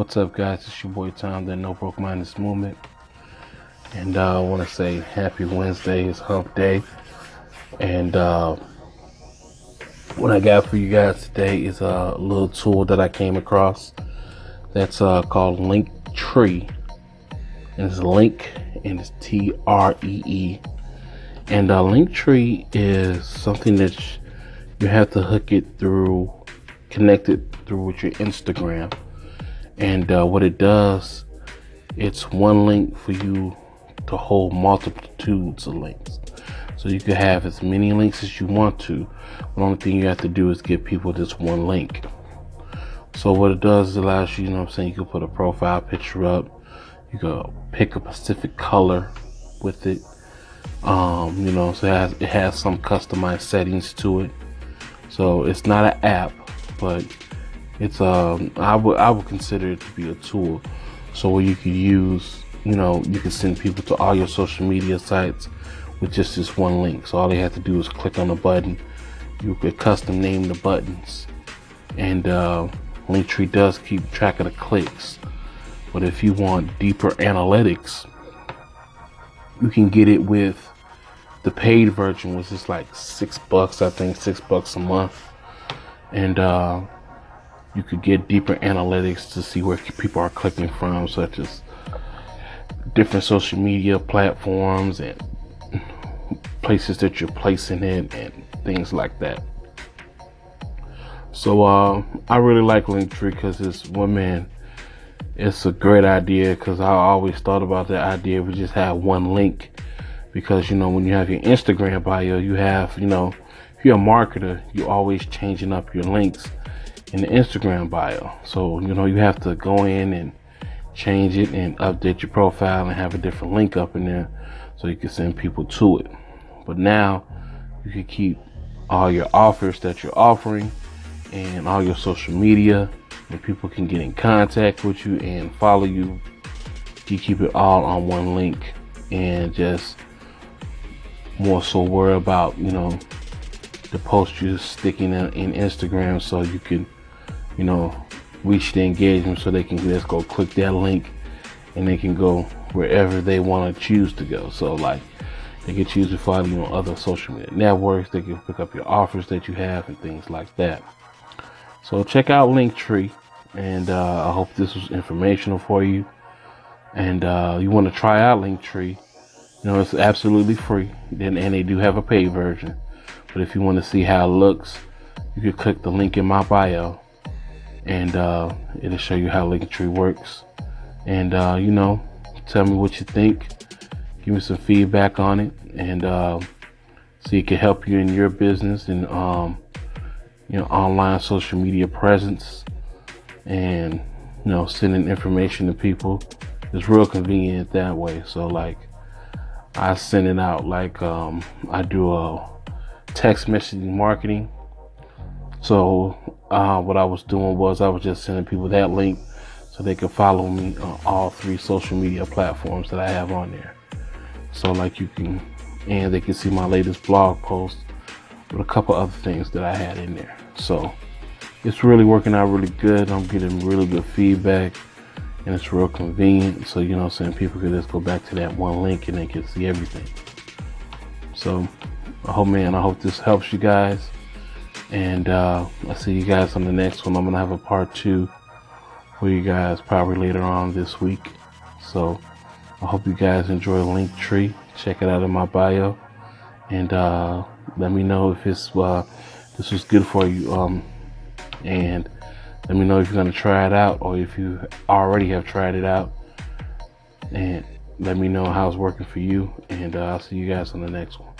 What's up, guys? It's your boy Tom, the No Broke Minded Movement. And uh, I want to say happy Wednesday. It's hump day. And uh, what I got for you guys today is a little tool that I came across that's uh, called Linktree. And it's Link and it's T R E E. And uh, Linktree is something that you have to hook it through, connect it through with your Instagram. And uh, what it does, it's one link for you to hold multitudes of links. So you can have as many links as you want to. The only thing you have to do is give people this one link. So what it does is allows you, you know I'm saying, you can put a profile picture up. You can pick a specific color with it. Um, you know, so it has, it has some customized settings to it. So it's not an app, but it's um I would I would consider it to be a tool. So where you can use, you know, you can send people to all your social media sites with just this one link. So all they have to do is click on the button. You could custom name the buttons. And uh, Linktree does keep track of the clicks. But if you want deeper analytics, you can get it with the paid version, which is like six bucks, I think, six bucks a month. And uh, you could get deeper analytics to see where people are clicking from, such as different social media platforms and places that you're placing it and things like that. So uh, I really like Linktree because it's one man. It's a great idea because I always thought about the idea we just have one link because you know when you have your Instagram bio, you have you know if you're a marketer, you're always changing up your links in the Instagram bio. So you know you have to go in and change it and update your profile and have a different link up in there so you can send people to it. But now you can keep all your offers that you're offering and all your social media and people can get in contact with you and follow you. You keep it all on one link and just more so worry about, you know, the post you're sticking in, in Instagram so you can, you know, reach the engagement so they can just go click that link and they can go wherever they want to choose to go. So like they can choose to follow you on other social media networks. They can pick up your offers that you have and things like that. So check out Linktree, and uh, I hope this was informational for you. And uh, you want to try out Linktree, you know it's absolutely free. Then and they do have a paid version. But if you want to see how it looks, you can click the link in my bio, and uh, it'll show you how Linktree works. And uh, you know, tell me what you think. Give me some feedback on it and uh, see it can help you in your business and um, you know online social media presence and you know sending information to people. Is real convenient that way. So like i send it out like um, i do a text messaging marketing. So uh, what i was doing was i was just sending people that link so they could follow me on all three social media platforms that i have on there. So like you can and they can see my latest blog post with a couple other things that I had in there. So it's really working out really good. I'm getting really good feedback and it's real convenient. So you know saying? People can just go back to that one link and they can see everything. So I hope man I hope this helps you guys and uh, I'll see you guys on the next one I'm gonna have a part two for you guys probably later on this week so I hope you guys enjoy Linktree. Check it out in my bio, and uh, let me know if it's uh, this was good for you. Um, and let me know if you're gonna try it out or if you already have tried it out. And let me know how it's working for you. And uh, I'll see you guys on the next one.